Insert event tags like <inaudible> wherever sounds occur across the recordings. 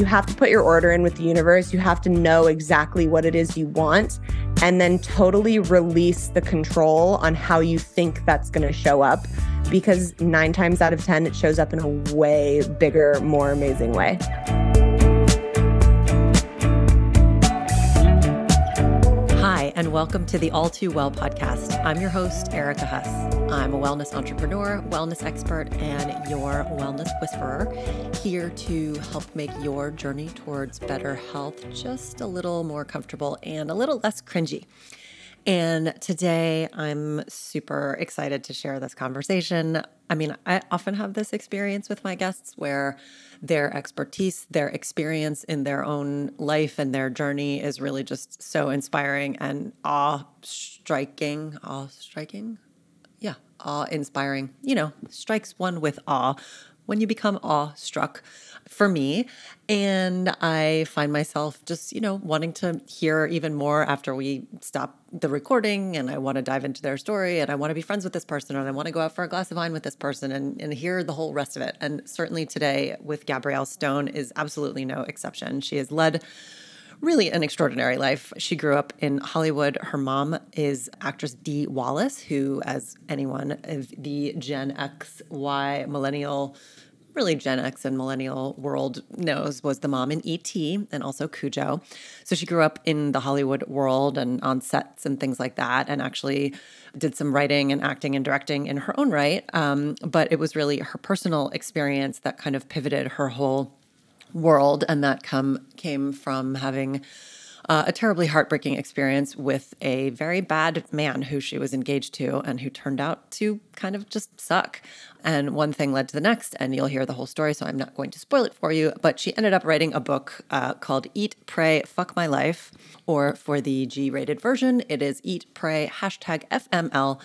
you have to put your order in with the universe. You have to know exactly what it is you want and then totally release the control on how you think that's going to show up because nine times out of 10, it shows up in a way bigger, more amazing way. Hi, and welcome to the All Too Well podcast. I'm your host, Erica Huss. I'm a wellness entrepreneur, wellness expert, and your wellness whisperer, here to help make your journey towards better health just a little more comfortable and a little less cringy. And today I'm super excited to share this conversation. I mean, I often have this experience with my guests where their expertise, their experience in their own life and their journey is really just so inspiring and awe striking. Awe striking? Awe inspiring. You know, strikes one with awe when you become awestruck for me. And I find myself just, you know, wanting to hear even more after we stop the recording and I want to dive into their story and I want to be friends with this person and I want to go out for a glass of wine with this person and, and hear the whole rest of it. And certainly today with Gabrielle Stone is absolutely no exception. She has led really an extraordinary life. She grew up in Hollywood. Her mom is actress Dee Wallace, who, as anyone of the Gen X, Y, millennial really Gen X and millennial world knows was the mom in ET and also Cujo. So she grew up in the Hollywood world and on sets and things like that, and actually did some writing and acting and directing in her own right. Um, but it was really her personal experience that kind of pivoted her whole world, and that come came from having uh, a terribly heartbreaking experience with a very bad man who she was engaged to and who turned out to kind of just suck. And one thing led to the next, and you'll hear the whole story, so I'm not going to spoil it for you. But she ended up writing a book uh, called Eat, Pray, Fuck My Life, or for the G rated version, it is Eat, Pray, hashtag FML.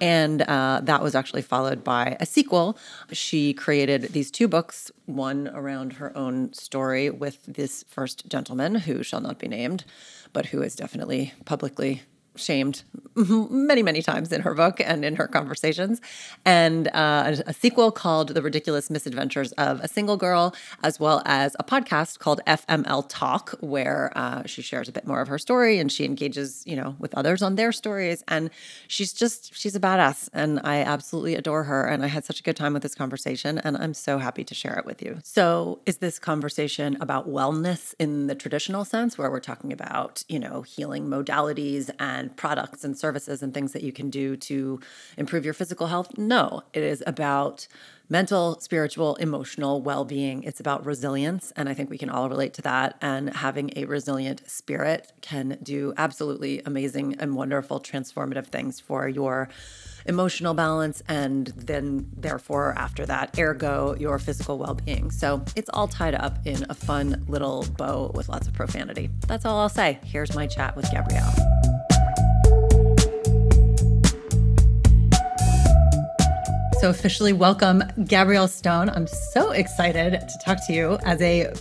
And uh, that was actually followed by a sequel. She created these two books, one around her own story with this first gentleman who shall not be named, but who is definitely publicly shamed many, many times in her book and in her conversations, and uh, a, sequel called The Ridiculous Misadventures of a Single Girl, as well as a podcast called FML Talk, where uh, she shares a bit more of her story and she engages, you know, with others on their stories. And she's just, she's a badass, and I absolutely adore her. And I had such a good time with this conversation, and I'm so happy to share it with you. So, is this conversation about wellness in the traditional sense, where we're talking about, you know, healing modalities and products and services and things that you can do to improve your physical health. No, it is about mental, spiritual, emotional well being. It's about resilience. And I think we can all relate to that. And having a resilient spirit can do absolutely amazing and wonderful, transformative things for your emotional balance and then therefore after that ergo your physical well-being so it's all tied up in a fun little bow with lots of profanity that's all i'll say here's my chat with gabrielle So, officially welcome Gabrielle Stone. I'm so excited to talk to you as a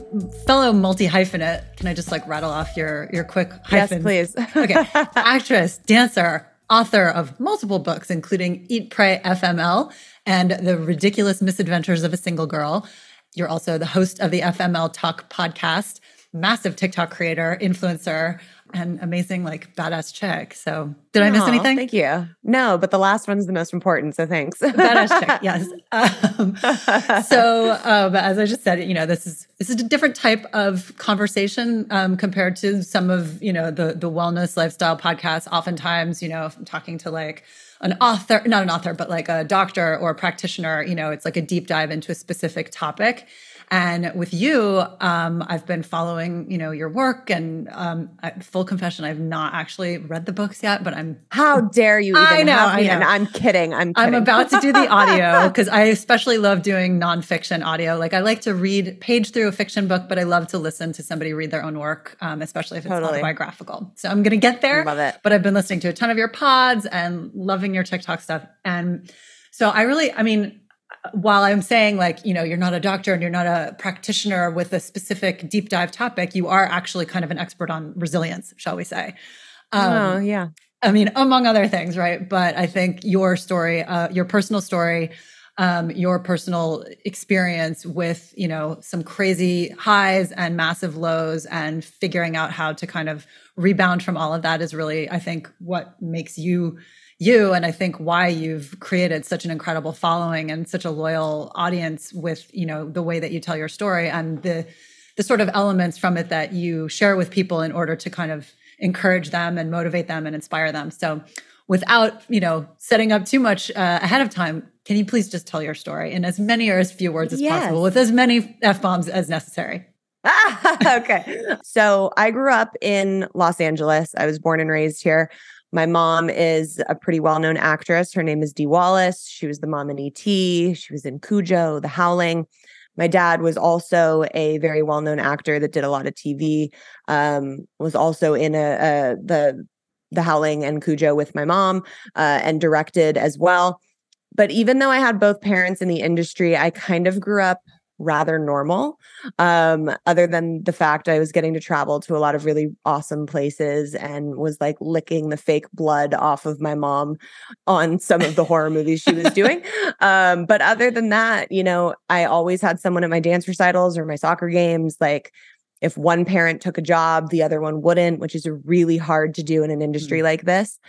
fellow multi hyphenate. Can I just like rattle off your your quick hyphens? Yes, please. <laughs> okay, actress, dancer, author of multiple books, including Eat, Pray, FML, and The Ridiculous Misadventures of a Single Girl. You're also the host of the FML Talk podcast, massive TikTok creator, influencer, and amazing, like badass chick. So, did I miss anything? Thank you. No, but the last one's the most important. So, thanks. badass chick. <laughs> Yes. Um, so, um, as I just said, you know, this is this is a different type of conversation um, compared to some of you know the the wellness lifestyle podcasts. Oftentimes, you know, if I'm talking to like an author, not an author, but like a doctor or a practitioner, you know, it's like a deep dive into a specific topic. And with you, um, I've been following, you know, your work. And um, full confession, I've not actually read the books yet, but I'm. How dare you? I know. I know. I'm kidding. I'm. Kidding. I'm about to do the audio <laughs> because I especially love doing nonfiction audio. Like I like to read page through a fiction book, but I love to listen to somebody read their own work, um, especially if it's totally. autobiographical. So I'm going to get there. Love it. But I've been listening to a ton of your pods and loving your TikTok stuff. And so I really, I mean, while I'm saying like, you know, you're not a doctor and you're not a practitioner with a specific deep dive topic, you are actually kind of an expert on resilience, shall we say. Um, oh, yeah. I mean, among other things, right? But I think your story, uh, your personal story, um, your personal experience with you know some crazy highs and massive lows and figuring out how to kind of rebound from all of that is really i think what makes you you and i think why you've created such an incredible following and such a loyal audience with you know the way that you tell your story and the the sort of elements from it that you share with people in order to kind of encourage them and motivate them and inspire them. So without you know setting up too much uh, ahead of time can you please just tell your story in as many or as few words as yes. possible with as many f-bombs as necessary? <laughs> Okay. So i grew up in los angeles. I was born and raised here my mom is a pretty well-known actress. Her name is dee wallace. She was the mom in et she was in cujo the howling. My dad was also a very well-known actor that did a lot of tv um, was also in a, a the the Howling and Cujo with my mom uh, and directed as well. But even though I had both parents in the industry, I kind of grew up rather normal um other than the fact i was getting to travel to a lot of really awesome places and was like licking the fake blood off of my mom on some of the horror movies she was doing <laughs> um but other than that you know i always had someone at my dance recitals or my soccer games like if one parent took a job, the other one wouldn't, which is really hard to do in an industry mm-hmm. like this.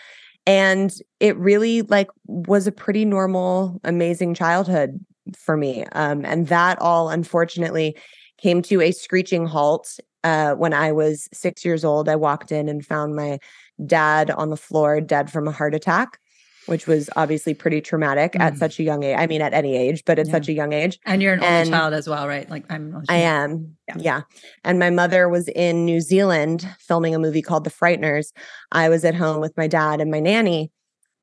And it really like was a pretty normal, amazing childhood for me. Um, and that all unfortunately came to a screeching halt uh, when I was six years old. I walked in and found my dad on the floor, dead from a heart attack which was obviously pretty traumatic mm. at such a young age. I mean, at any age, but at yeah. such a young age. And you're an and only child as well, right? Like I'm. I am. Yeah. yeah. And my mother was in New Zealand filming a movie called The Frighteners. I was at home with my dad and my nanny,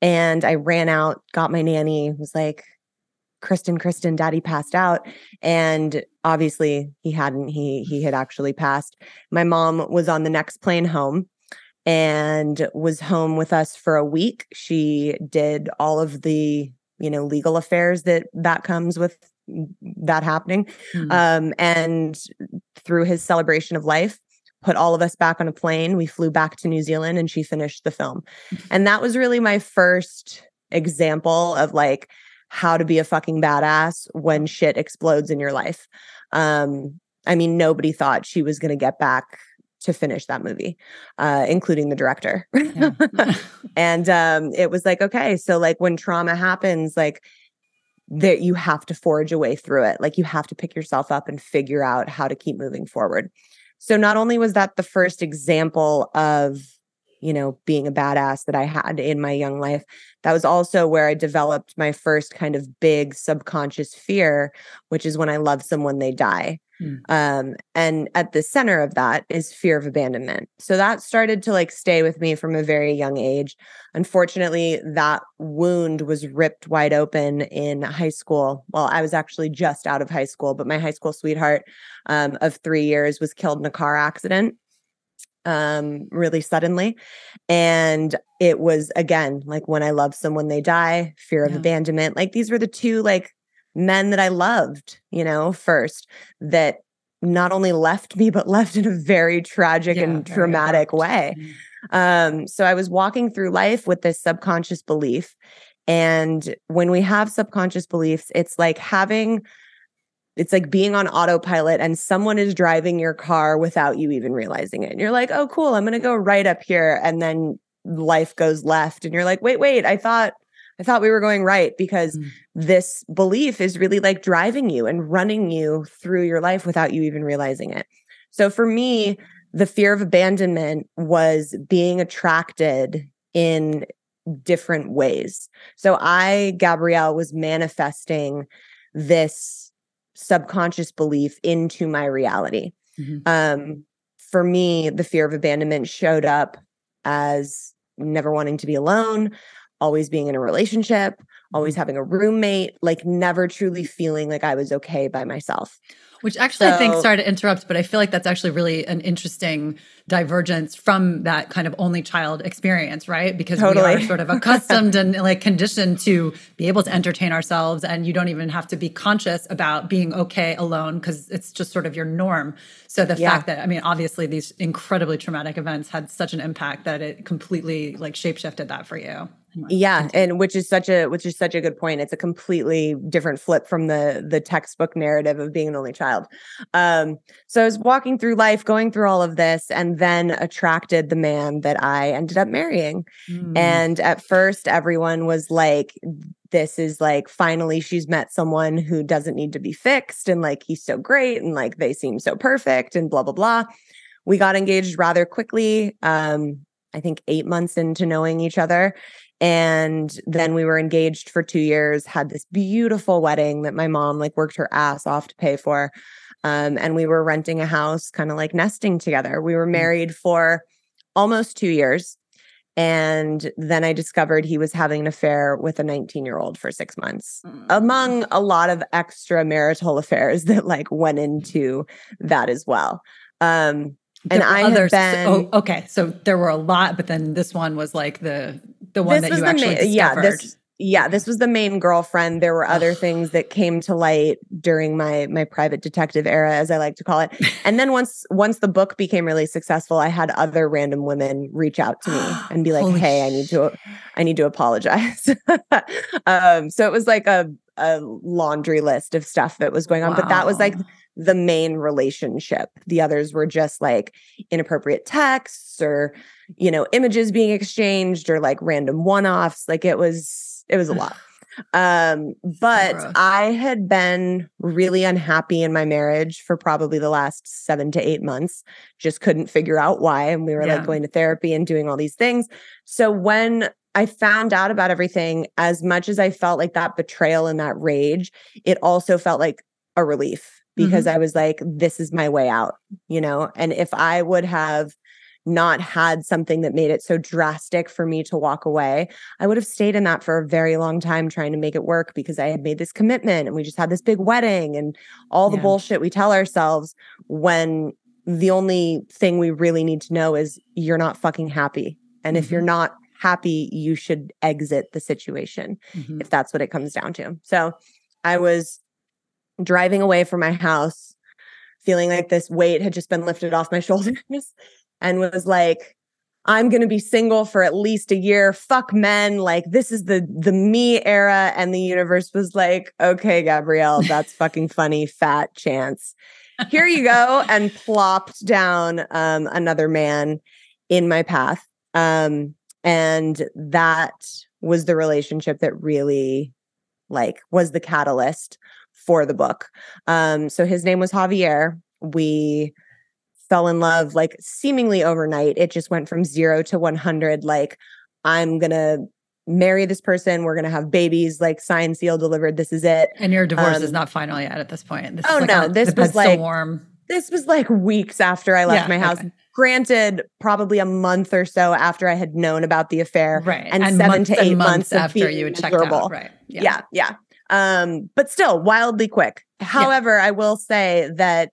and I ran out, got my nanny, was like, Kristen, Kristen, daddy passed out. And obviously he hadn't, he he had actually passed. My mom was on the next plane home and was home with us for a week. She did all of the, you know, legal affairs that that comes with that happening. Mm-hmm. Um, and through his celebration of life, put all of us back on a plane. We flew back to New Zealand and she finished the film. And that was really my first example of like how to be a fucking badass when shit explodes in your life. Um, I mean, nobody thought she was going to get back to finish that movie, uh, including the director. Yeah. <laughs> and um, it was like, okay, so like when trauma happens, like that you have to forge a way through it. Like you have to pick yourself up and figure out how to keep moving forward. So not only was that the first example of you know, being a badass that I had in my young life. That was also where I developed my first kind of big subconscious fear, which is when I love someone, they die. Mm. Um, and at the center of that is fear of abandonment. So that started to like stay with me from a very young age. Unfortunately, that wound was ripped wide open in high school. Well, I was actually just out of high school, but my high school sweetheart um, of three years was killed in a car accident um really suddenly and it was again like when i love someone they die fear of yeah. abandonment like these were the two like men that I loved, you know, first that not only left me, but <laughs> left in a very tragic yeah, and traumatic way. Mm-hmm. Um, so I was walking through life with this subconscious belief. And when we have subconscious beliefs, it's like having, it's like being on autopilot and someone is driving your car without you even realizing it. And you're like, oh, cool, I'm going to go right up here. And then life goes left. And you're like, wait, wait, I thought I thought we were going right because mm. this belief is really like driving you and running you through your life without you even realizing it. So for me, the fear of abandonment was being attracted in different ways. So I, Gabrielle, was manifesting this subconscious belief into my reality. Mm-hmm. Um, for me, the fear of abandonment showed up as never wanting to be alone, always being in a relationship, always having a roommate, like never truly feeling like I was okay by myself. Which actually so, I think sorry to interrupt, but I feel like that's actually really an interesting divergence from that kind of only child experience, right? Because totally. we are sort of <laughs> accustomed and like conditioned to be able to entertain ourselves and you don't even have to be conscious about being okay alone because it's just sort of your norm. So the yeah. fact that I mean obviously these incredibly traumatic events had such an impact that it completely like shapeshifted that for you. Yeah continue. and which is such a which is such a good point it's a completely different flip from the the textbook narrative of being an only child um so i was walking through life going through all of this and then attracted the man that i ended up marrying mm. and at first everyone was like this is like finally she's met someone who doesn't need to be fixed and like he's so great and like they seem so perfect and blah blah blah we got engaged rather quickly um I think eight months into knowing each other. And then we were engaged for two years, had this beautiful wedding that my mom like worked her ass off to pay for. Um, and we were renting a house, kind of like nesting together. We were mm. married for almost two years. And then I discovered he was having an affair with a 19 year old for six months, mm. among a lot of extramarital <laughs> affairs that like went into that as well. Um, and I others, been, oh, okay. So there were a lot, but then this one was like the the one that you actually main, Yeah, this yeah, this was the main girlfriend. There were other <sighs> things that came to light during my my private detective era, as I like to call it. <laughs> And then once once the book became really successful, I had other random women reach out to me and be like, "Hey, I need to I need to apologize." <laughs> um, so it was like a a laundry list of stuff that was going on, wow. but that was like the main relationship. The others were just like inappropriate texts or, you know, images being exchanged or like random one offs. Like it was, it was a lot. <sighs> Um, but I had been really unhappy in my marriage for probably the last seven to eight months, just couldn't figure out why. And we were yeah. like going to therapy and doing all these things. So when I found out about everything, as much as I felt like that betrayal and that rage, it also felt like a relief because mm-hmm. I was like, this is my way out, you know? And if I would have not had something that made it so drastic for me to walk away, I would have stayed in that for a very long time trying to make it work because I had made this commitment and we just had this big wedding and all the yeah. bullshit we tell ourselves when the only thing we really need to know is you're not fucking happy. And mm-hmm. if you're mm-hmm. not happy, you should exit the situation mm-hmm. if that's what it comes down to. So I was driving away from my house, feeling like this weight had just been lifted off my <laughs> shoulders and was like, I'm going to be single for at least a year. Fuck men. Like this is the the me era and the universe was like, "Okay, Gabrielle, <laughs> that's fucking funny. Fat chance. Here you go." and plopped down um, another man in my path. Um, and that was the relationship that really like was the catalyst for the book. Um, so his name was Javier. We fell in love like seemingly overnight. It just went from zero to 100. Like, I'm going to marry this person. We're going to have babies, like sign, seal, delivered. This is it. And your divorce um, is not final yet at this point. This oh, like no. A, this was like warm. This was like weeks after I left yeah, my house. Okay. Granted, probably a month or so after I had known about the affair, right? And, and seven to eight months, months after you had checked out, right? Yeah. yeah, yeah. Um, but still wildly quick. However, yeah. I will say that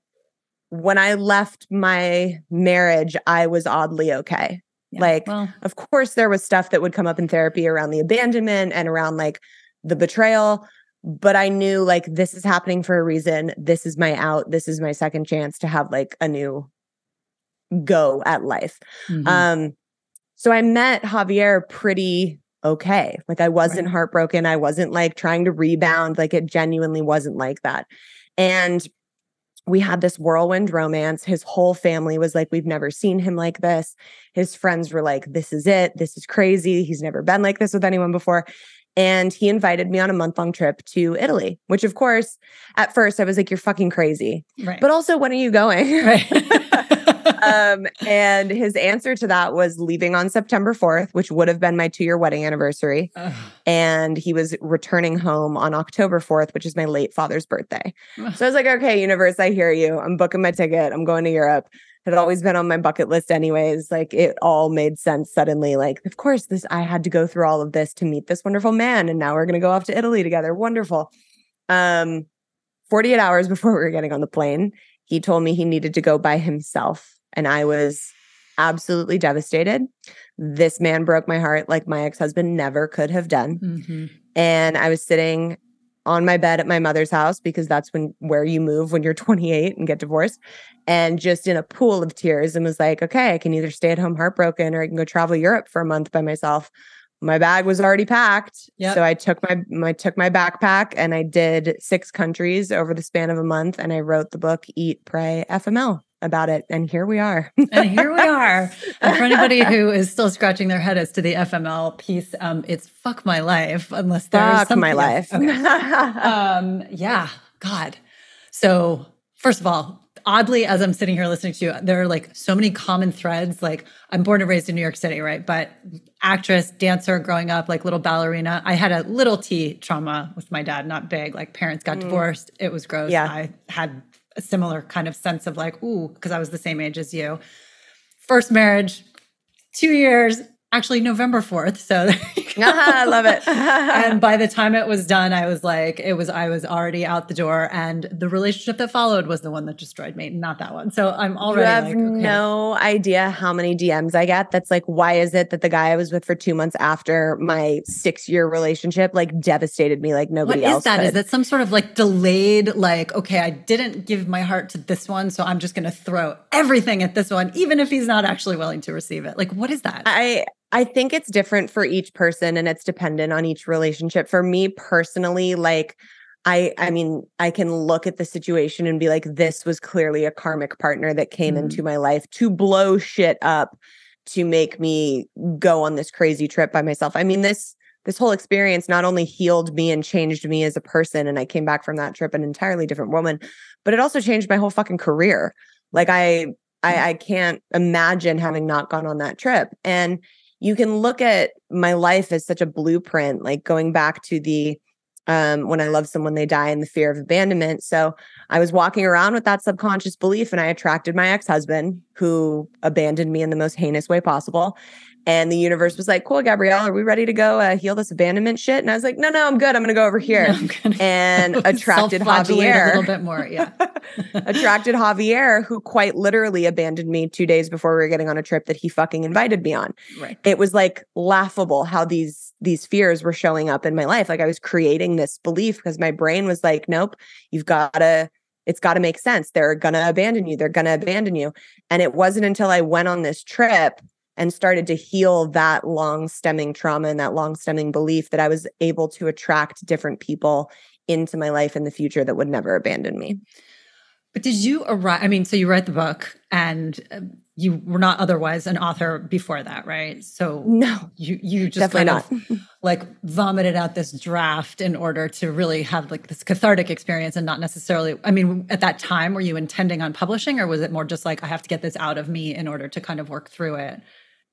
when I left my marriage, I was oddly okay. Yeah, like, well. of course, there was stuff that would come up in therapy around the abandonment and around like the betrayal. But I knew like this is happening for a reason. This is my out. This is my second chance to have like a new go at life. Mm-hmm. Um, so I met Javier pretty okay. Like I wasn't right. heartbroken. I wasn't like trying to rebound. Like it genuinely wasn't like that. And we had this whirlwind romance. His whole family was like, We've never seen him like this. His friends were like, This is it. This is crazy. He's never been like this with anyone before. And he invited me on a month long trip to Italy, which, of course, at first I was like, You're fucking crazy. Right. But also, when are you going? Right. <laughs> <laughs> um, and his answer to that was leaving on September 4th, which would have been my two year wedding anniversary. Ugh. And he was returning home on October 4th, which is my late father's birthday. Ugh. So I was like, okay, universe, I hear you. I'm booking my ticket. I'm going to Europe. It had always been on my bucket list, anyways. Like it all made sense suddenly. Like, of course, this I had to go through all of this to meet this wonderful man. And now we're gonna go off to Italy together. Wonderful. Um, 48 hours before we were getting on the plane, he told me he needed to go by himself and I was absolutely devastated. This man broke my heart like my ex husband never could have done. Mm-hmm. And I was sitting on my bed at my mother's house because that's when where you move when you're <laughs> 28 and get divorced and just in a pool of tears and was like okay i can either stay at home heartbroken or i can go travel europe for a month by myself my bag was already packed. Yep. So I took my my took my backpack and I did six countries over the span of a month and I wrote the book Eat, Pray, FML about it. And here we are. and here we are. <laughs> And for anybody who is still scratching their head as to the FML piece, um, it's fuck my life, unless there's Fuck my life. Okay. <laughs> um, yeah, God. So first of all, oddly, as I'm sitting here listening to you, there are like so many common threads. Like I'm born and raised in New York City, right? But actress, dancer, growing up, like little ballerina. I had a little T trauma with my dad, not big. Like parents got divorced. It was gross. Yeah. I had a similar kind of sense of like, ooh, because I was the same age as you. First marriage, two years, actually November 4th. So <laughs> there you go. Ah, I love it. <laughs> and by the time it was done, I was like, it was, I was already out the door. And the relationship that followed was the one that destroyed me, not that one. So I'm already you have like, okay. no idea how many DMs I get. That's like, why is it that the guy I was with for two months after my six year relationship like devastated me like nobody is else? that? could? Is that some sort of like delayed, like, okay, I didn't give my heart to this one, so I'm just going to throw everything at this one, even if he's not actually willing to receive it? Like, what is that? I I think it's different for each person and it's dependent on each relationship. For me personally, like I I mean, I can look at the situation and be like this was clearly a karmic partner that came Mhm. into my life to blow shit up to make me go on this crazy trip by myself. I mean, this this whole experience not only healed me and changed me as a person and I came back from that trip an entirely different woman, but it also changed my whole fucking career. Like I I, I can't imagine having not gone on that trip. And you can look at my life as such a blueprint, like going back to the um, when I love someone, they die and the fear of abandonment. So I was walking around with that subconscious belief and I attracted my ex husband who abandoned me in the most heinous way possible. And the universe was like, cool, Gabrielle, are we ready to go uh, heal this abandonment shit? And I was like, no, no, I'm good. I'm going to go over here. Gonna- And attracted <laughs> Self-flagellate a little bit more. Yeah. <laughs> attracted Javier, who quite literally abandoned me two days before we were getting on a trip that he fucking invited me on. right. It was like laughable how these these fears were showing up in my life. Like I was creating this belief because my brain was like, nope, you've got to, it's got to make sense. They're gonna abandon you. They're gonna abandon you. And it wasn't until I went on this trip and started to heal that long stemming trauma and that long stemming belief that I was able to attract different people into my life in the future that would never abandon me. But did you arrive? I mean, so you write the book and um, you were not otherwise an author before that, right? So No, you you just kind not. of <laughs> like vomited out this draft in order to really have like this cathartic experience and not necessarily i mean at that time were you intending on publishing or was it more just like i have to get this out of me in order to kind of work through it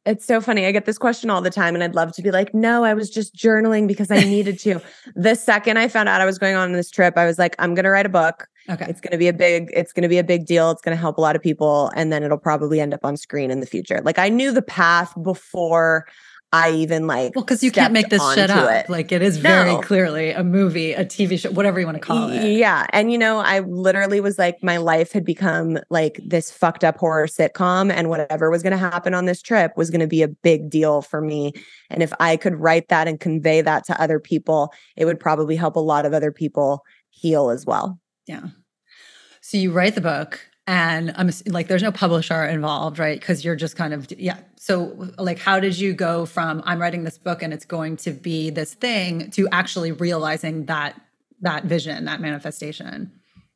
It's so funny. I get this question all the time, and I'd love to be like, no, I was just journaling because I needed to. <laughs> the second I found out I was going on this trip, I was like, I'm going to write a book. okay It's going to be a big, it's going to be a big deal. It's going to help a lot of people. And then it'll probably end up on screen in the future. Like I knew the path before I even like, well because you can't make this shit up it. like it is very No. clearly a movie a tv show whatever you want to call it Yeah. And, you know, I literally was like, my life had become like this fucked up horror sitcom, and whatever was going to happen on this trip was going to be a big deal for me. And if I could write that and convey that to other people, it would probably help a lot of other people heal as well. Yeah. So you write the book and I'm like, there's no publisher involved, right? Because you're just kind of, yeah. So, like, how did you go from I'm writing this book and it's going to be this thing to actually realizing that that vision, that manifestation?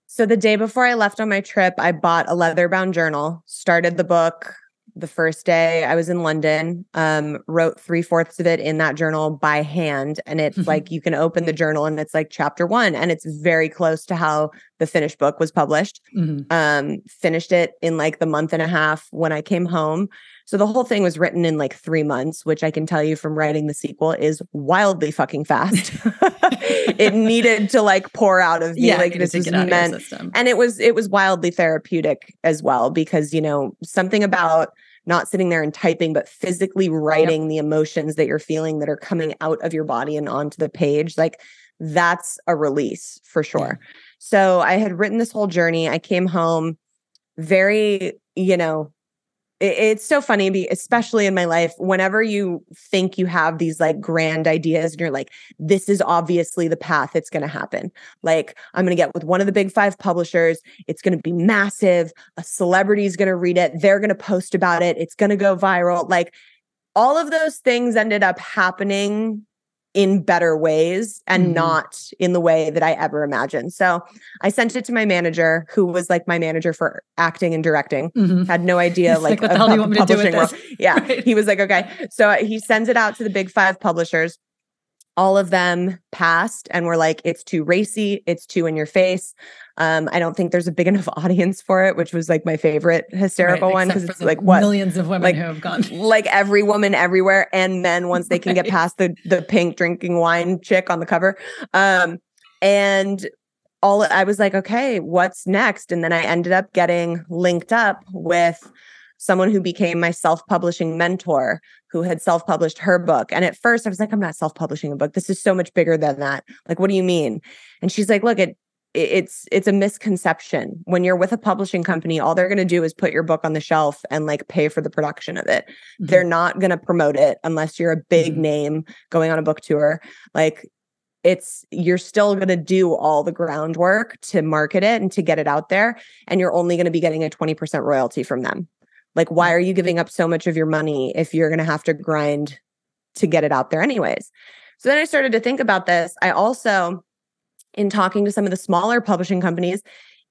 So the day before I left on my trip, I bought a leather bound journal, started the book the first day I was in London, um, wrote three fourths of it in that journal by hand. And it's Mhm. like you can open the journal and it's like chapter one, and it's very close to how the finished book was published. Mhm. Um, finished it in like the month and a half when I came home. So the whole thing was written in like three months, which I can tell you from writing the sequel is wildly fucking fast. <laughs> it needed to like pour out of me. Yeah, like this was it out of your meant system. and it was it was wildly therapeutic as well because you know something about not sitting there and typing but physically writing the emotions that you're feeling that are coming out of your body and onto the page like that's a release for sure so i had written this whole journey i came home very you know it's so funny especially in my life whenever you think you have these like grand ideas and you're like this is obviously the path it's going to happen. Like i'm going to get with one of the big five publishers it's going to be massive a celebrity is going to read it they're going to post about it it's going to go viral like all of those things ended up happening in better ways and mm-hmm. not in the way that I ever imagined. So I sent it to my manager, who was like my manager for acting and directing. Mm-hmm. Had no idea like, like what the hell do you want me to do with this? Yeah. <laughs> Right. He was like, okay. So he sends it out to the big five publishers all of them passed and were like, it's too racy, it's too in your face. Um, I don't think there's a big <laughs> enough audience for it, which was like my favorite hysterical right, one because it's like what millions of women like, who have gone, like every woman everywhere, and men once they can <laughs> right. get past the the pink drinking wine chick on the cover. Um, and all I was like, okay, what's next? And then I ended up getting linked up with someone who became my self-publishing mentor who had self-published her book. And at first i was like i'm not self-publishing a book. This is so much bigger than that. Like what do you mean? And she's like look it it's it's a misconception. When you're with a publishing company all they're going to do is put your book on the shelf and like pay for the production of it. Mm-hmm. they're not going to promote it unless you're a big mm-hmm. name going on a book tour. Like it's you're still going to do all the groundwork to market it and to get it out there and you're only going to be getting a 20% royalty from them like, why are you giving mm-hmm. up so much of your money if you're going to have to grind to get it out there, anyways? So then I started to think about this. I also, in talking to some of the smaller publishing companies,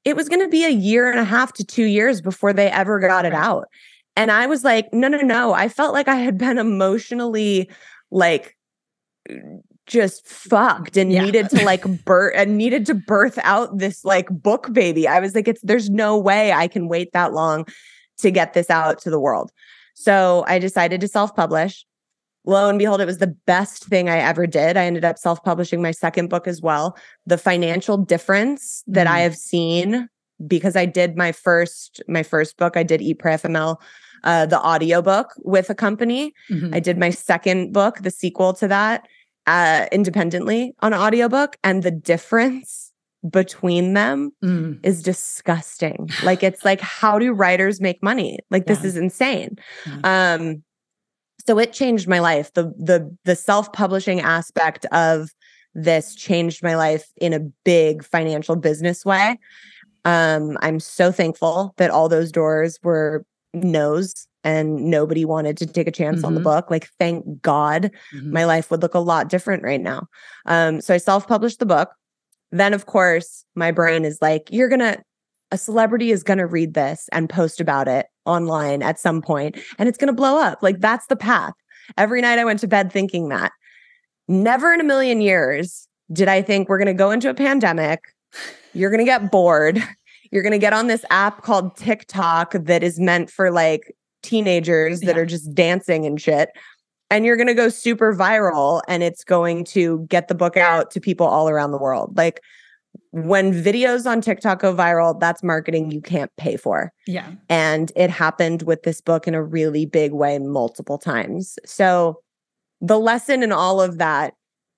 it was going to be a year and a half to two years before they ever got it out. And I was like, no, no, no. I felt like I had been emotionally like just fucked and yeah. needed to like birth and needed to birth out this like book baby. I was like, it's there's no way I can wait that long to get this out to the world. So I decided to self publish. Lo and behold, it was the best thing I ever did. I ended up self publishing my second book as well. The financial difference that mm-hmm. I have seen because I did my first my first book, I did Eat Pray FML, uh, the audiobook with a company. Mm-hmm. I did my second book, the sequel to that, uh, independently on audiobook, and the difference between them mm. is disgusting. like it's like how do writers make money? Like yeah. this is insane. Yeah. Um so it changed my life. The the the self-publishing aspect of this changed my life in a big financial business way. Um I'm so thankful that all those doors were no's and nobody wanted to take a chance mm-hmm. on the mm-hmm. book like thank god mm-hmm. my life would look a lot different right now um so i self-published the book then of course my brain is like you're going to a celebrity is going to read this and post about it online at some point and it's going to blow up. Like that's the path. Every night i went to bed thinking that. Never in a million years did i think we're going to go into a pandemic. You're going to get bored. You're going to get on this app called tiktok that is meant for like teenagers that yeah. are just dancing and shit and you're going to go super viral and it's going to get the book out to people all around the world. Like when videos on TikTok go viral, that's marketing you can't pay for. Yeah. And it happened with this book in a really big way multiple times. So the lesson in all of that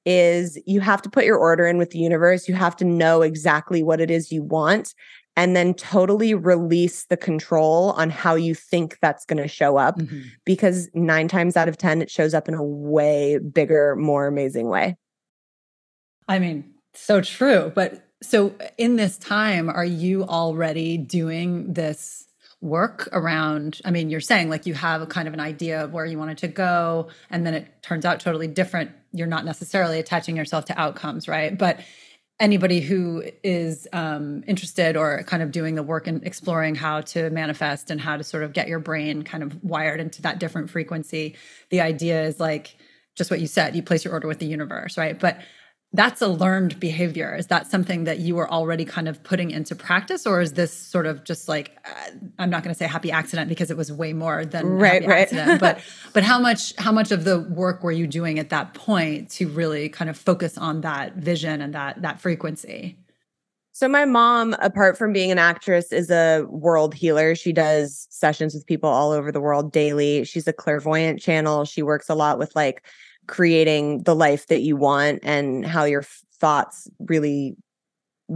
is you have to put your order in with the universe. You have to know exactly what it is you want and then totally release the control on how you think that's going to show up mm-hmm. because 9 times out of 10 it shows up in a way bigger more amazing way. I mean so true but so in this time are you already doing this work around i mean you're saying like you have a kind of an idea of where you wanted to go and then it turns out totally different. You're not necessarily attaching yourself to outcomes right? But anybody who is um, interested or kind of doing the work and exploring how to manifest and how to sort of get your brain kind of wired into that different frequency the idea is like just what you said you place your order with the universe right? But that's a learned behavior. Is that something that you were already kind of putting into practice or is this sort of just like uh, i'm not going to say happy accident because it was way more than right right. accident, but <laughs> but how much how much of the work were you doing at that point to really kind of focus on that vision and that that frequency? So my mom apart from being an actress is a world healer. She does sessions with people all over the world daily. She's a clairvoyant channel. She works a lot with like creating the life that you want and how your thoughts really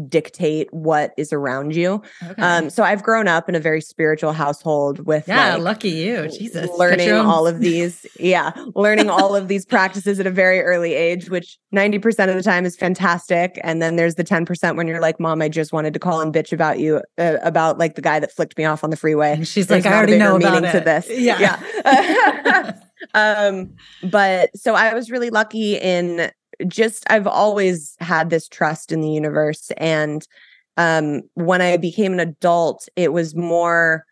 dictate what is around you. Okay. Um, so I've grown up in a very spiritual household with yeah, like, lucky you, Jesus, learning all of these, yeah, learning all of these practices at a very early age, which ninety percent of the time is fantastic. And then there's the ten percent when you're like, "Mom, I just wanted to call and bitch about you uh, about like the guy that flicked me off on the freeway." And she's there's like, "I already know about it." To this, yeah, yeah. <laughs> <laughs> um, but so I was really lucky in just I've always had this trust in the universe. And um, when I became an adult, it was more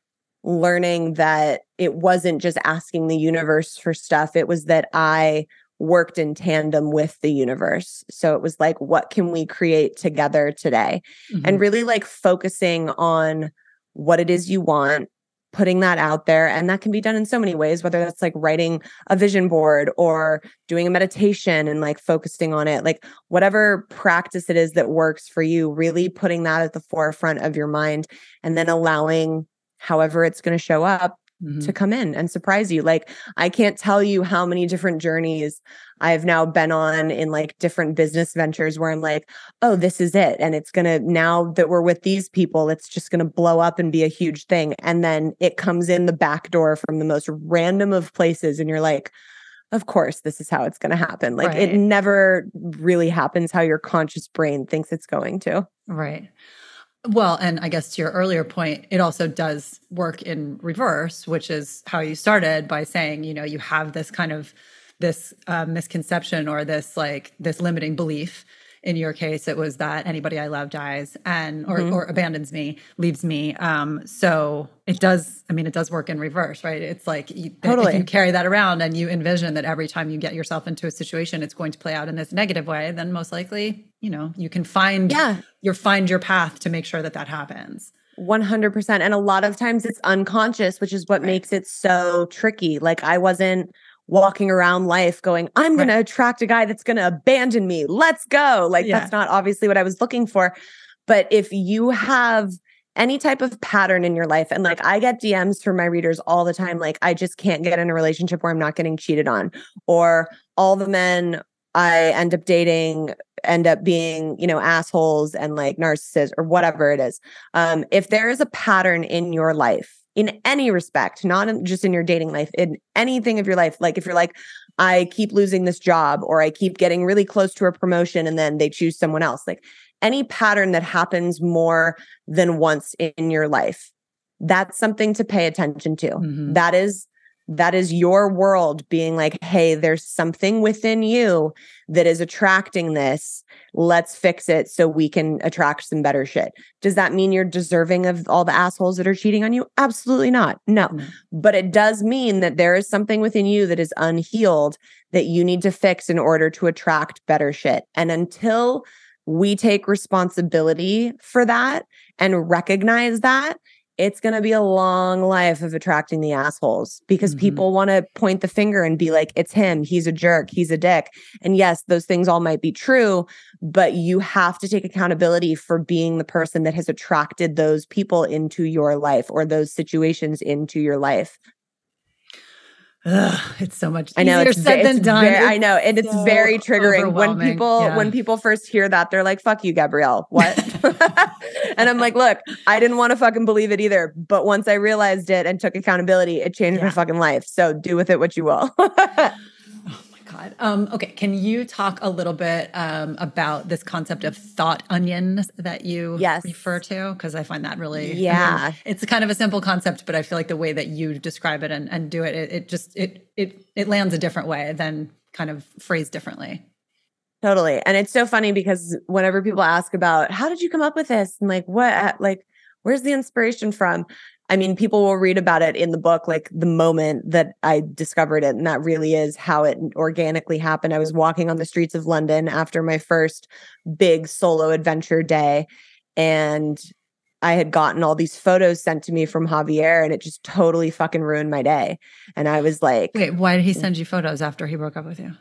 learning that it wasn't just asking the universe for stuff, it was that I worked in tandem with the universe. So it was like, what can we create together today? Mm-hmm. And really like focusing on what it is you want, putting that out there. And that can be done in so many ways, whether that's like writing a vision board or doing a meditation and like focusing on it, like whatever practice it is that works for you, really putting that at the forefront of your mind and then allowing however it's going to show up mm-hmm. to come in and surprise you. Like I can't tell you how many different journeys I've now been on in like different business ventures where I'm like, oh, this is it. And it's going to, now that we're with these people, it's just going to blow up and be a huge thing. And then it comes in the back door from the most random of places. And you're like, of course, this is how it's going to happen. Like right. it never really happens how your conscious brain thinks it's going to. Right. Well, and I guess to your earlier point, it also does work in reverse, which is how you started by saying, you know, you have this kind of this uh, misconception or this like this limiting belief in your case it was that anybody i love dies and or, mm-hmm. or abandons me leaves me um so it does i mean it does work in reverse right it's like you, totally. if you carry that around and you envision that every time you get yourself into a situation it's going to play out in this negative way then most likely you know you can find yeah you find your path to make sure that that happens 100% and a lot of times it's unconscious which is what right. makes it so tricky like i wasn't walking around life going, I'm going to attract a guy that's going to abandon me. Let's go. Like, yeah. that's not obviously what I was looking for. But if you have any type of pattern in your life, and like I get DMs from my readers all the time, like, I just can't get in a relationship where I'm not getting cheated on, or all the men I end up dating end up being, you know, assholes and like narcissists or whatever it is. Um, if there is a pattern in your life in any respect, not in, just in your dating life, in anything of your life. Like if you're like, I keep losing this job or I keep getting really close to a promotion and then they choose someone else, like any pattern that happens more than once in your life, that's something to pay attention to. Mm-hmm. That is that is your world being like, hey, there's something within you that is attracting this. Let's fix it so we can attract some better shit. Does that mean you're deserving of all the assholes that are cheating on you? Absolutely not. No. Mm-hmm. But it does mean that there is something within you that is unhealed that you need to fix in order to attract better shit. And until we take responsibility for that and recognize that it's going to be a long life of attracting the assholes because mm-hmm. people want to point the finger and be like, it's him. He's a jerk. He's a dick. And yes, those things all might be true, but you have to take accountability for being the person that has attracted those people into your life or those situations into your life. Ugh, it's so much I know it's, said it's than done. Very, I know, and it's so very triggering when people yeah. when people first hear that they're like, "Fuck you, Gabrielle." What? <laughs> <laughs> and I'm like, "Look, I didn't want to fucking believe it either, but once I realized it and took accountability, it changed yeah. my fucking life. So do with it what you will." <laughs> God. Um, okay, can you talk a little bit um, about this concept of thought onions that you yes. refer to? Because I find that really yeah, I mean, it's kind of a simple concept, but I feel like the way that you describe it and, and do it, it, it just it it it lands a different way than kind of phrased differently. Totally, and it's so funny because whenever people ask about how did you come up with this and like what like where's the inspiration from I mean, people will read about it in the book, like the moment that I discovered it. And that really is how it organically happened. I was walking on the streets of London after my first big solo adventure day. And I had gotten all these photos sent to me from Javier, and it just totally fucking ruined my day. And I was like, Wait, why did he mm. send you photos after he broke up with you?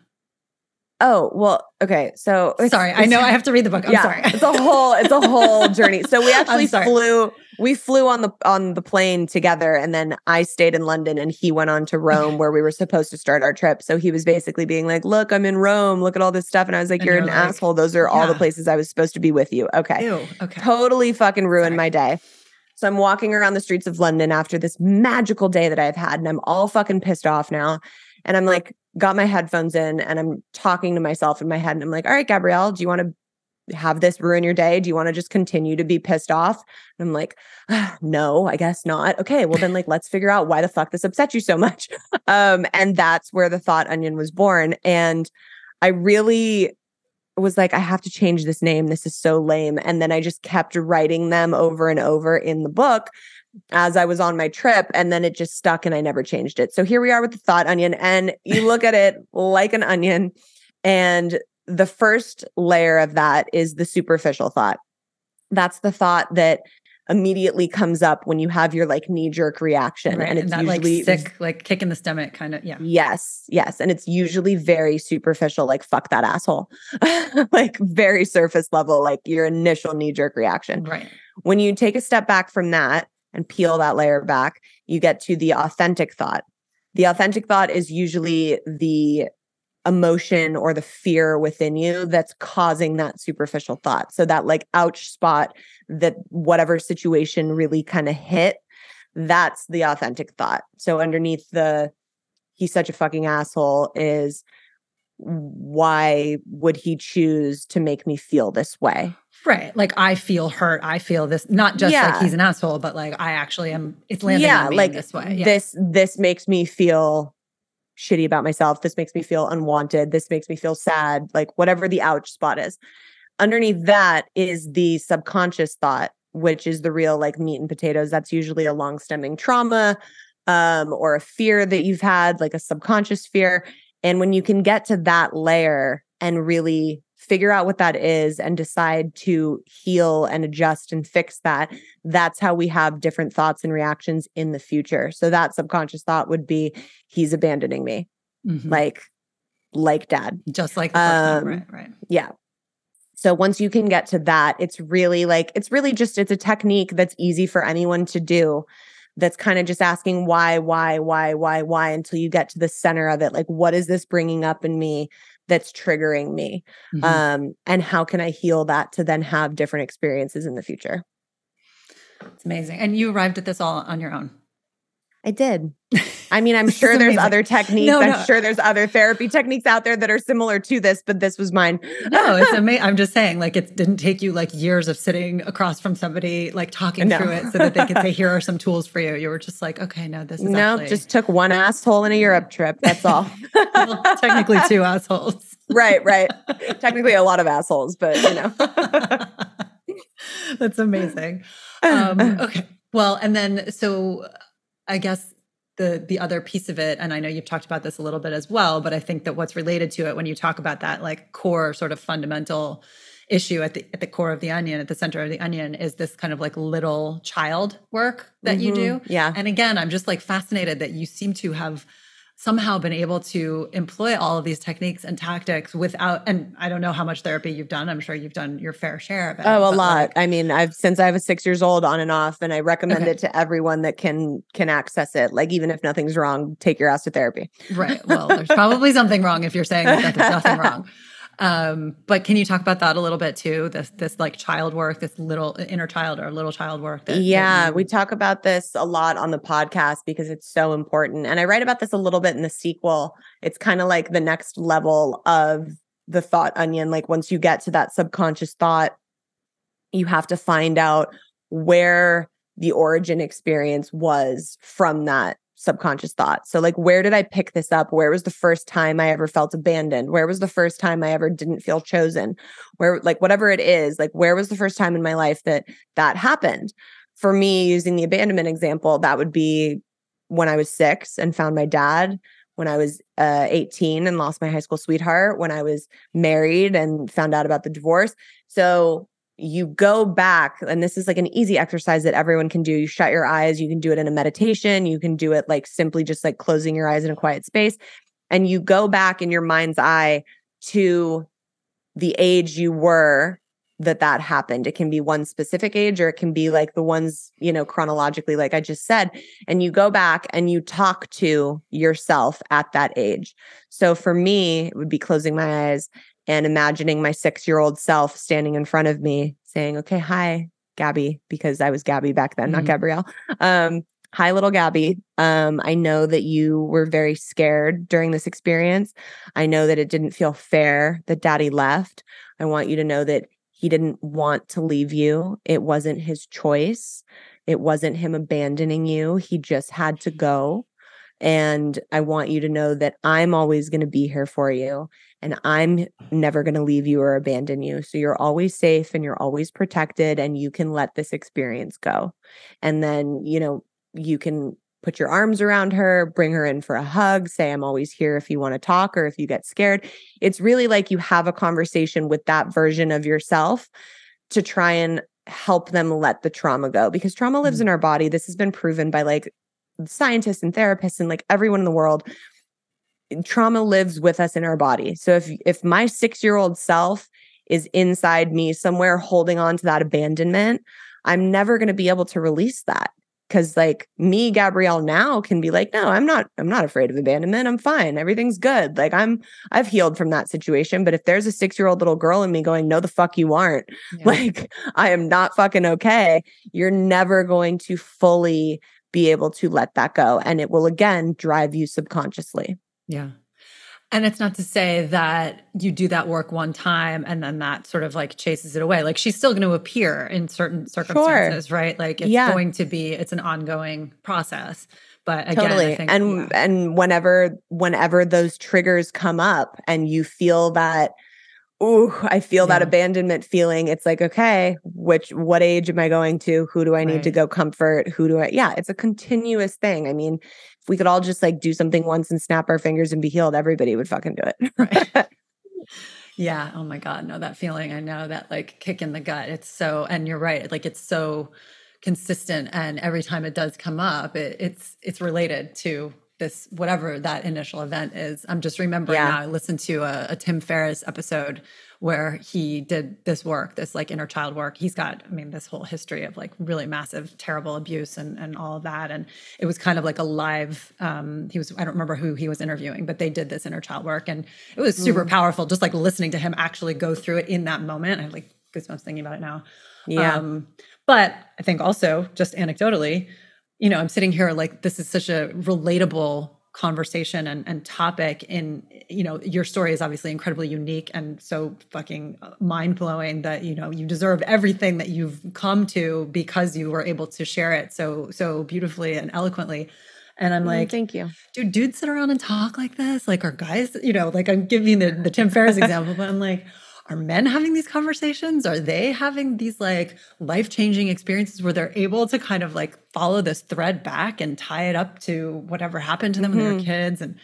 Oh, well, okay. So sorry. I know I have to read the book. I'm yeah, sorry. it's a whole it's a whole <laughs> journey. So we actually flew we flew on the on the plane together and then I stayed in London and he went on to Rome where we were supposed to start our trip. So he was basically being like, "Look, I'm in Rome. Look at all this stuff." And I was like, "You're, you're an like, asshole. Those are yeah. all the places I was supposed to be with you." Okay. Ew, okay. Totally fucking ruined sorry. my day. So I'm walking around the streets of London after this magical day that I've had and I'm all fucking pissed off now. And I'm like, got my headphones in and I'm talking to myself in my head. And I'm like, all right, Gabrielle, do you want to have this ruin your day? Do you want to just continue to be pissed off? And I'm like, ah, no, I guess not. Okay, well then like let's figure out why the fuck this upset you so much. <laughs> Um, and that's where the thought onion was born. And I really was like, I have to change this name. This is so lame. And then I just kept writing them over and over in the book as I was on my trip. And then it just stuck and I never changed it. So here we are with the thought onion. And you look at it like an onion. And the first layer of that is the superficial thought. That's the thought that immediately comes up when you have your like knee jerk reaction right. and it's and that, usually like sick like kick in the stomach kind of yeah yes yes and it's usually very superficial like fuck that asshole <laughs> like very surface level like your initial knee jerk reaction right when you take a step back from that and peel that layer back you get to the authentic thought the authentic thought is usually the emotion or the fear within you that's causing that superficial thought. So that like ouch spot that whatever situation really kind of hit, that's the authentic thought. So underneath the he's such a fucking asshole is why would he choose to make me feel this way? Right. Like I feel hurt. I feel this not just Yeah. like he's an asshole, but like I actually am it's landing yeah, like in this way. Yeah. this this makes me feel shitty about myself. This makes me feel unwanted. This makes me feel sad. Like whatever the ouch spot is. Underneath that is the subconscious thought, which is the real like meat and potatoes. That's usually a long stemming trauma um, or a fear that you've had, like a subconscious fear. And when you can get to that layer and really figure out what that is and decide to heal and adjust and fix that, that's how we have different thoughts and reactions in the future. So that subconscious thought would be he's abandoning me, Mhm. like like dad. just like the first time. um, Right, right. Yeah. So once you can get to that, it's really like it's really just it's a technique that's easy for anyone to do. That's kind of just asking why, why, why, why, why until you get to the center of it. Like, what is this bringing up in me that's triggering me? Mhm. Um, and how can I heal that to then have different experiences in the future? it's amazing. And you arrived at this all on your own. I did. I mean, I'm <laughs> sure there's other techniques. No, I'm no. sure there's other therapy techniques out there that are similar to this, but this was mine. No, it's <laughs> amazing. I'm just saying, like, it didn't take you like years of sitting across from somebody, like talking No. through it so that they could say, here are some tools for you. You were just like, okay, no, this is no, actually just took one asshole in a Europe trip. That's all. <laughs> well, technically two assholes. right, right. Technically, a lot of assholes, but you know. That's amazing. Um, okay. Well, and then so I guess the the other piece of it, and I know you've talked about this a little bit as well, but I think that what's related to it when you talk about that like core sort of fundamental issue at the at the core of the onion, at the center of the onion, is this kind of like little child work that you Mhm. do. Yeah. And again, I'm just like fascinated that you seem to have somehow been able to employ all of these techniques and tactics without and I don't know how much therapy you've done. I'm sure you've done your fair share of it. Oh, a lot. like, I mean, I've since I was six years old, on and off, and I recommend Okay. it to everyone that can can access it. Like, even if nothing's wrong, take your ass to therapy. Right. Well, there's probably something wrong if you're saying that there's nothing <laughs> wrong. Um, but can you talk about that a little bit too? This this like child work, this little inner child or little child work. That, that yeah, you- we talk about this a lot on the podcast because it's so important. And I write about this a little bit in the sequel. It's kind of like the next level of the thought onion. Like once you get to that subconscious thought, you have to find out where the origin experience was from that subconscious thought. So like where did I pick this up? Where was the first time I ever felt abandoned? Where was the first time I ever didn't feel chosen? Where like whatever it is, like where was the first time in my life that that happened? For me, using the abandonment example, that would be when I was 6 and found my dad, when I was uh, 18 and lost my high school sweetheart, when I was married and found out about the divorce. So you go back, and this is like an easy exercise that everyone can do. You shut your eyes, you can do it in a meditation, you can do it like simply just like closing your eyes in a quiet space. And you go back in your mind's eye to the age you were that that happened. It can be one specific age or it can be like the ones, you know, chronologically, like I just said. And you go back and you talk to yourself at that age. So for me, it would be closing my eyes and imagining my six year old self standing in front of me saying, okay, hi, Gabby, because I was Gabby back then, not Mhm. Gabrielle. Um, hi, little Gabby. Um, I know that you were very scared during this experience. I know that it didn't feel fair that daddy left. I want you to know that he didn't want to leave you. It wasn't his choice. It wasn't him abandoning you. He just had to go. And I want you to know that I'm always going to be here for you and I'm never going to leave you or abandon you. So you're always safe and you're always protected and you can let this experience go. And then, you know, you can put your arms around her, bring her in for a hug, say, I'm always here if you want to talk or if you get scared. It's really like you have a conversation with that version of yourself to try and help them let the trauma go because trauma lives mm-hmm. in our body. This has been proven by like scientists and therapists and like everyone in the world. Trauma lives with us in our body. So if if my 6-year-old self is inside me somewhere holding on to that abandonment, I'm never going to be able to release that. Because like me gabrielle now can be like no i'm not i'm not afraid of abandonment. I'm fine. Everything's good. Like i'm i've healed from that situation. But if there's a six year old little girl in me going no the fuck you aren't. <laughs> Yeah. like i am not fucking okay you're never going to fully be able to let that go. And it will again drive you subconsciously yeah and it's not to say that you do that work one time and then that sort of like chases it away. Like she's still going to appear in certain circumstances, sure. right? Like it's yeah. going to be it's an ongoing process. But again, totally. Think, and yeah. and whenever whenever those triggers come up and you feel that ooh, I feel yeah. that abandonment feeling. It's like, okay, which what age am I going to? Who do I need right. to go comfort? Who do I yeah, it's a continuous thing. I mean, if we could all just like do something once and snap our fingers and be healed, everybody would fucking do it. right. <laughs> Yeah. Oh my God. No, that feeling. I know that like kick in the gut. It's so, and you're right. Like it's so consistent. And every time it does come up, it, it's, it's related to this, whatever that initial event is. I'm just remembering yeah. now, I listened to a, a Tim Ferriss episode where he did this work, this like inner child work. He's got, I mean, this whole history of like really massive, terrible abuse and and all of that. And it was kind of like a live. Um, he was, I don't remember who he was interviewing, but they did this inner child work, and it was super mm. powerful. Just like listening to him actually go through it in that moment. I like goosebumps thinking about it now. Yeah. Um, but I think also just anecdotally, you know, I'm sitting here like this is such a relatable conversation and, and topic in you know your story is obviously incredibly unique and so fucking mind-blowing that you know you deserve everything that you've come to because you were able to share it so so beautifully and eloquently and I'm mm, like, thank you. Do dudes sit around and talk like this? Like, are guys, you know, like I'm giving the, the Tim Ferriss example, but I'm like, are men having these conversations? Are they having these like life changing experiences where they're able to kind of like follow this thread back and tie it up to whatever happened to them mm-hmm. when they were kids? And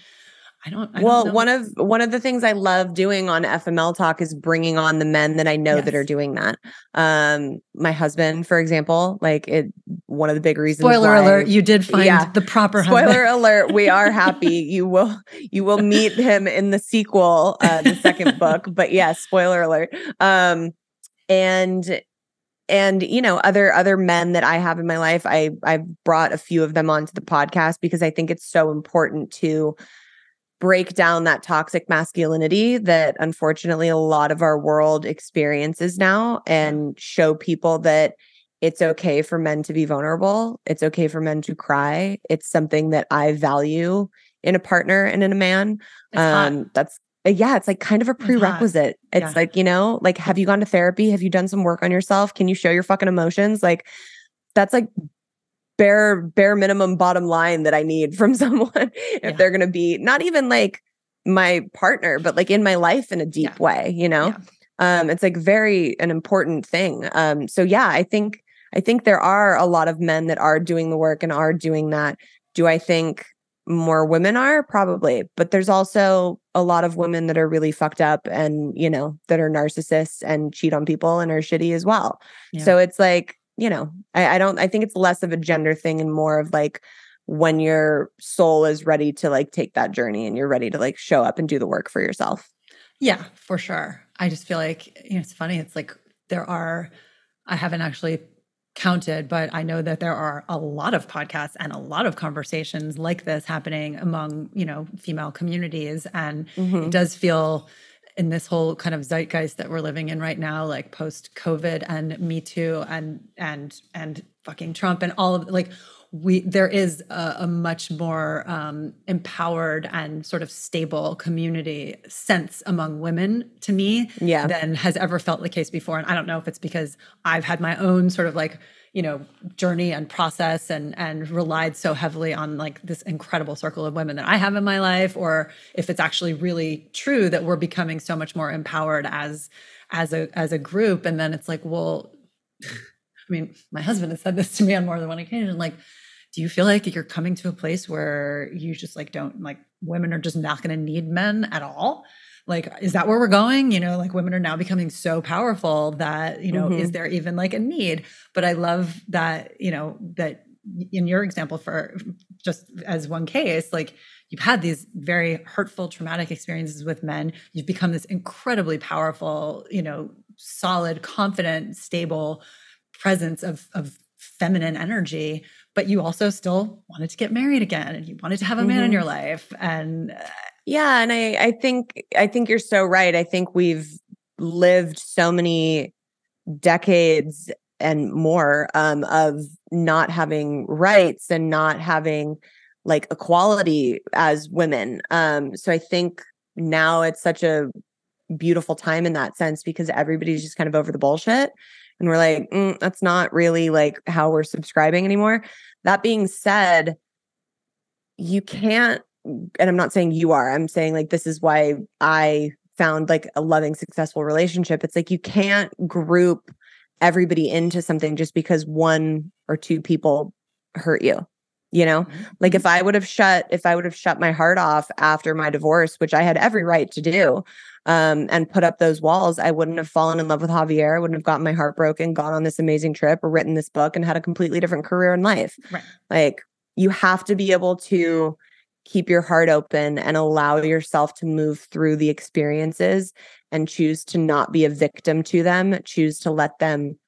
I don't. I well, don't one of one of the things I love doing on FML Talk is bringing on the men that I know yes. that are doing that. Um, my husband, for example, like it. One of the big reasons. Spoiler why, alert: You did find yeah, the proper. Spoiler <laughs> alert: We are happy. <laughs> you will you will meet him in the sequel, uh, the second book. But yeah, spoiler alert. Um, and and you know other other men that i have in my life i i've brought a few of them onto the podcast because i think it's so important to break down that toxic masculinity that unfortunately a lot of our world experiences now and show people that it's okay for men to be vulnerable. It's okay for men to cry. It's something that I value in a partner and in a man. Um, that's uh, yeah, it's like kind of a prerequisite. It's, it's yeah. like, you know, like have you gone to therapy? Have you done some work on yourself? Can you show your fucking emotions? Like that's like bare bare minimum bottom line that I need from <laughs> someone if yeah. they're going to be not even like my partner but like in my life in a deep yeah. way, you know? Yeah. Um it's like very an important thing. Um so yeah, I think I think there are a lot of men that are doing the work and are doing that. Do I think more women are probably but there's also a lot of women that are really fucked up and you know that are narcissists and cheat on people and are shitty as well so it's like you know, I, I don't I think it's less of a gender thing and more of like when your soul is ready to like take that journey and you're ready to like show up and do the work for yourself. Yeah, for sure. I just feel like you know it's funny. It's like there are I haven't actually counted, but I know that there are a lot of podcasts and a lot of conversations like this happening among, you know, female communities. And mm-hmm. it does feel in this whole kind of zeitgeist that we're living in right now, like post COVID and Me Too and and and fucking Trump and all of like we there is a, a much more um, empowered and sort of stable community sense among women to me yeah. than has ever felt the case before. And I don't know if it's because I've had my own sort of like you know journey and process and and relied so heavily on like this incredible circle of women that I have in my life or if it's actually really true that we're becoming so much more empowered as as a as a group. And then it's like well <sighs> I mean my husband has said this to me on more than one occasion like do you feel like you're coming to a place where you just like don't like women are just not going to need men at all? Like is that where we're going? You know like women are now becoming so powerful that you know mm-hmm. is there even like a need? But i love that you know that in your example for just as one case like you've had these very hurtful traumatic experiences with men. You've become this incredibly powerful you know solid confident stable presence of of feminine energy but you also still wanted to get married again and you wanted to have a man mm-hmm. in your life and uh, yeah, and I I think I think you're so right. I think we've lived so many decades and more um, of not having rights and not having like equality as women. Um, so I think now it's such a beautiful time in that sense because everybody's just kind of over the bullshit and we're like mm, that's not really like how we're subscribing anymore that being said you can't and I'm not saying you are, I'm saying like this is why I found like a loving, successful relationship. It's like you can't group everybody into something just because one or two people hurt you. You know, mm-hmm. like if I would have shut, if I would have shut my heart off after my divorce, which I had every right to do, um, and put up those walls, I wouldn't have fallen in love with Javier. I wouldn't have gotten my heart broken, gone on this amazing trip, or written this book and had a completely different career in life. Right. Like you have to be able to keep your heart open and allow yourself to move through the experiences and choose to not be a victim to them, choose to let them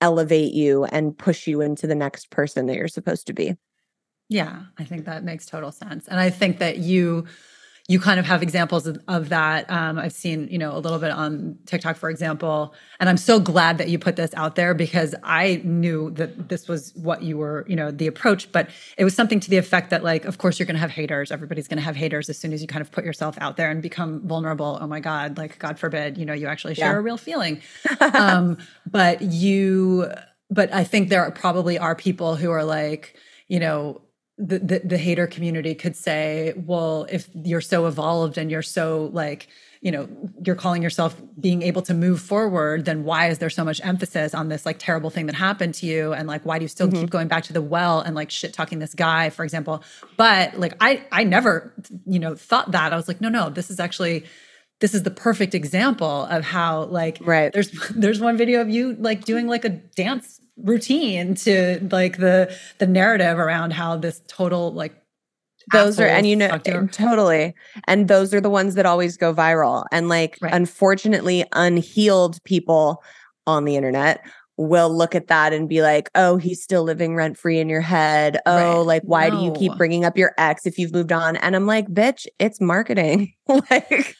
elevate you and push you into the next person that you're supposed to be. Yeah, I think that makes total sense. And I think that you you kind of have examples of, of that. Um, I've seen, you know, a little bit on TikTok, for example. And I'm so glad that you put this out there because I knew that this was what you were, you know, the approach. But it was something to the effect that, like, of course, you're going to have haters. Everybody's going to have haters as soon as you kind of put yourself out there and become vulnerable. Oh my God, like, God forbid, you know, you actually share yeah. a real feeling. <laughs> um, but you, but I think there probably are people who are like, you know, the, the, the hater community could say, well, if you're so evolved and you're so like, you know, you're calling yourself being able to move forward, then why is there so much emphasis on this like terrible thing that happened to you? And like, why do you still mm-hmm. keep going back to the well and like shit talking this guy, for example? But like, I, I never, you know, thought that. I was like, no, no, this is actually, this is the perfect example of how like right there's <laughs> there's one video of you like doing like a dance routine to like the the narrative around how this total like those are and you know totally and those are the ones that always go viral and like right. unfortunately unhealed people on the internet will look at that and be like oh he's still living rent free in your head oh right. like why no. do you keep bringing up your ex if you've moved on and i'm like bitch it's marketing <laughs> like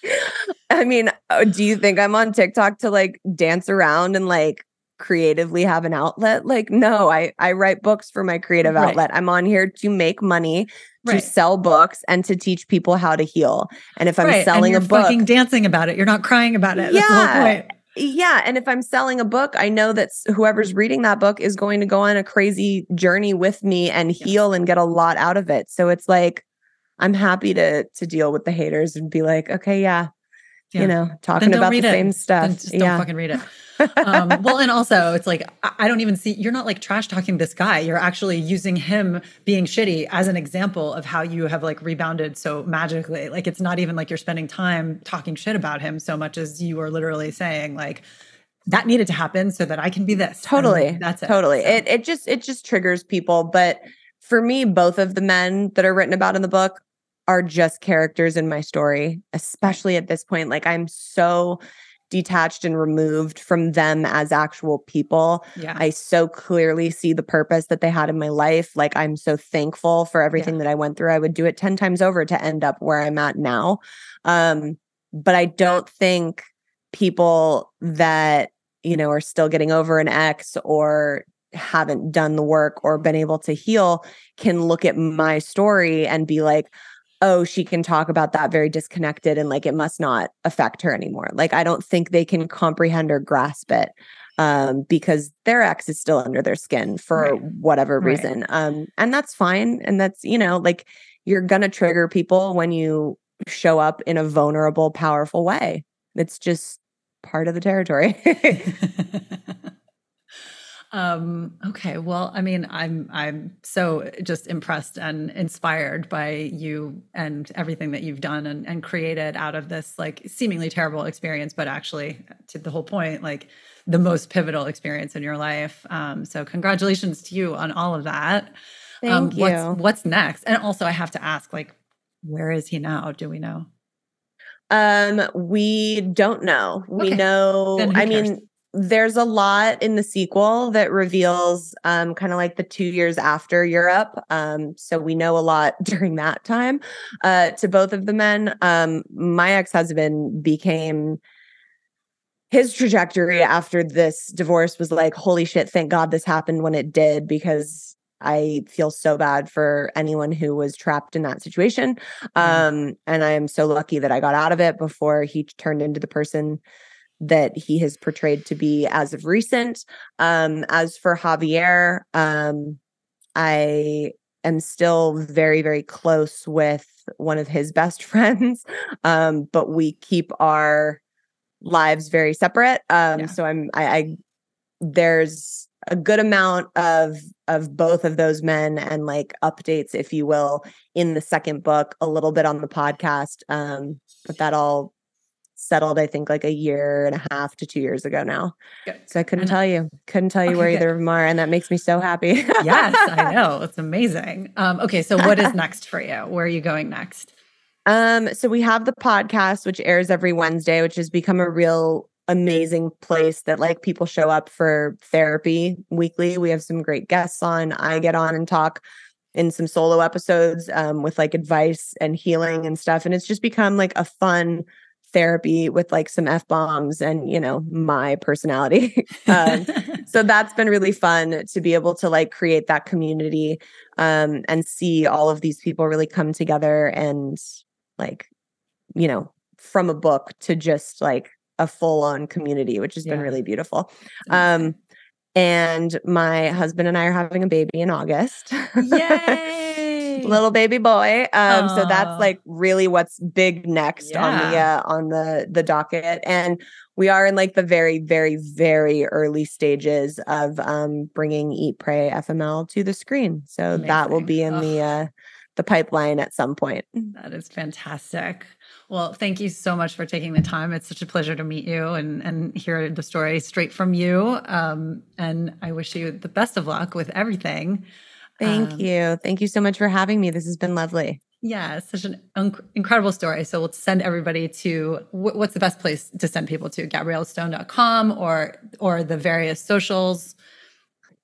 i mean uh, do you think i'm on tiktok to like dance around and like creatively have an outlet like no i i write books for my creative right. outlet. I'm on here to make money to right. sell books and to teach people how to heal. And if i'm right. selling a book fucking dancing about it. You're not crying about it. Yeah. yeah and if i'm selling a book i know that whoever's reading that book is going to go on a crazy journey with me and heal and get a lot out of it. So it's like i'm happy to to deal with the haters and be like okay yeah, yeah. you know talking about the it. same stuff then just don't yeah. fucking read it <laughs> um, well, and also it's like I don't even see you're not like trash talking this guy. You're actually using him being shitty as an example of how you have like rebounded so magically. Like it's not even like you're spending time talking shit about him so much as you are literally saying like that needed to happen so that I can be this. Totally. And that's it. Totally. So. It it just it just triggers people. But for me, both of the men that are written about in the book are just characters in my story, especially at this point. Like I'm so detached and removed from them as actual people. Yeah. I so clearly see the purpose that they had in my life. Like I'm so thankful for everything yeah. that I went through. I would do it 10 times over to end up where I'm at now. Um, but I don't think people that, you know, are still getting over an ex or haven't done the work or been able to heal can look at my story and be like, oh, she can talk about that very disconnected and like it must not affect her anymore. Like, I don't think they can comprehend or grasp it um, because their ex is still under their skin for right. whatever reason. Right. Um, and that's fine. And that's, you know, like you're going to trigger people when you show up in a vulnerable, powerful way. It's just part of the territory. <laughs> <laughs> Um, okay. Well, I mean, I'm I'm so just impressed and inspired by you and everything that you've done and, and created out of this like seemingly terrible experience, but actually to the whole point, like the most pivotal experience in your life. Um, so congratulations to you on all of that. Thank um, you. What's, what's next? And also I have to ask, like, where is he now? Do we know? Um, we don't know. Okay. We know. I mean, there's a lot in the sequel that reveals um, kind of like the two years after Europe. Um, so we know a lot <laughs> during that time uh, to both of the men. Um, my ex husband became his trajectory after this divorce was like, holy shit, thank God this happened when it did, because I feel so bad for anyone who was trapped in that situation. Mm-hmm. Um, and I am so lucky that I got out of it before he turned into the person that he has portrayed to be as of recent. Um, as for Javier, um, I am still very, very close with one of his <laughs> best friends, um, but we keep our lives very separate. Um, yeah. So I'm, I, I, there's a good amount of of both of those men and like updates, if you will, in the second book, a little bit on the podcast. Um, but that all settled, I think, like a year and a half to two years ago now. Good. So I couldn't tell you, couldn't tell you okay, where either of them are. And that makes me so happy. yes, I <laughs> know. It's amazing. Um, okay. So what is next for you? Where are you going next? Um, so we have the podcast, which airs every Wednesday, which has become a real amazing place that like people show up for therapy weekly. We have some great guests on. I get on and talk in some solo episodes um, with like advice and healing and stuff. And it's just become like a fun therapy with like some f bombs and you know my personality <laughs> um, so <laughs> that's been really fun to be able to like create that community um, and see all of these people really come together and like you know from a book to just like a full on community which has yeah. been really beautiful um, and my husband and I are having a baby in August. <laughs> Yay! Little baby boy. Um, so that's like really what's big next yeah. on the uh, on the the docket, and we are in like the very very very early stages of um bringing Eat Pray FML to the screen. So Amazing. that will be in oh. the uh, the pipeline at some point. That is fantastic. Well, thank you so much for taking the time. It's such a pleasure to meet you and, and hear the story straight from you. Um, and I wish you the best of luck with everything. Thank um, you. Thank you so much for having me. This has been lovely. Yeah, such an un- incredible story. So we'll send everybody to what's the best place to send people to gabriellestone.com or or the various socials.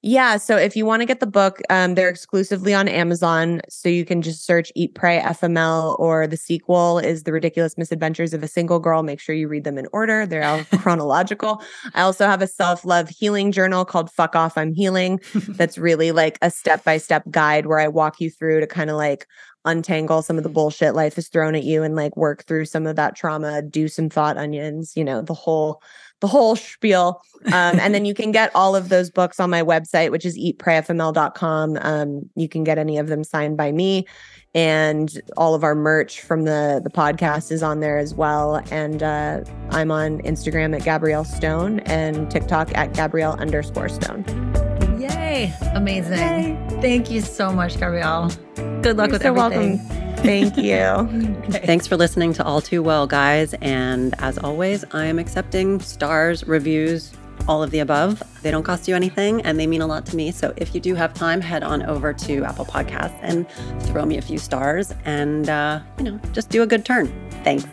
Yeah. So if you want to get the book, um, they're exclusively on Amazon. So you can just search Eat, Pray, FML, or the sequel is The Ridiculous Misadventures of a Single Girl. Make sure you read them in order, they're all <laughs> chronological. I also have a self love healing journal called Fuck Off, I'm Healing. <laughs> that's really like a step by step guide where I walk you through to kind of like untangle some of the bullshit life has thrown at you and like work through some of that trauma, do some thought onions, you know, the whole the whole spiel. Um, and then you can get all of those books on my website, which is eatprayfml.com. Um, you can get any of them signed by me. And all of our merch from the, the podcast is on there as well. And uh, I'm on Instagram at Gabrielle Stone and TikTok at Gabrielle underscore Stone. Yay! Amazing. Yay. Thank you so much, Gabrielle. Good luck You're with so everything. Welcome. Thank <laughs> you. okay. Thanks for listening to All Too Well, guys. And as always, I am accepting stars, reviews, all of the above. They don't cost you anything and they mean a lot to me. So if you do have time, head on over to Apple Podcasts and throw me a few stars and, uh, you know, just do a good turn. Thanks.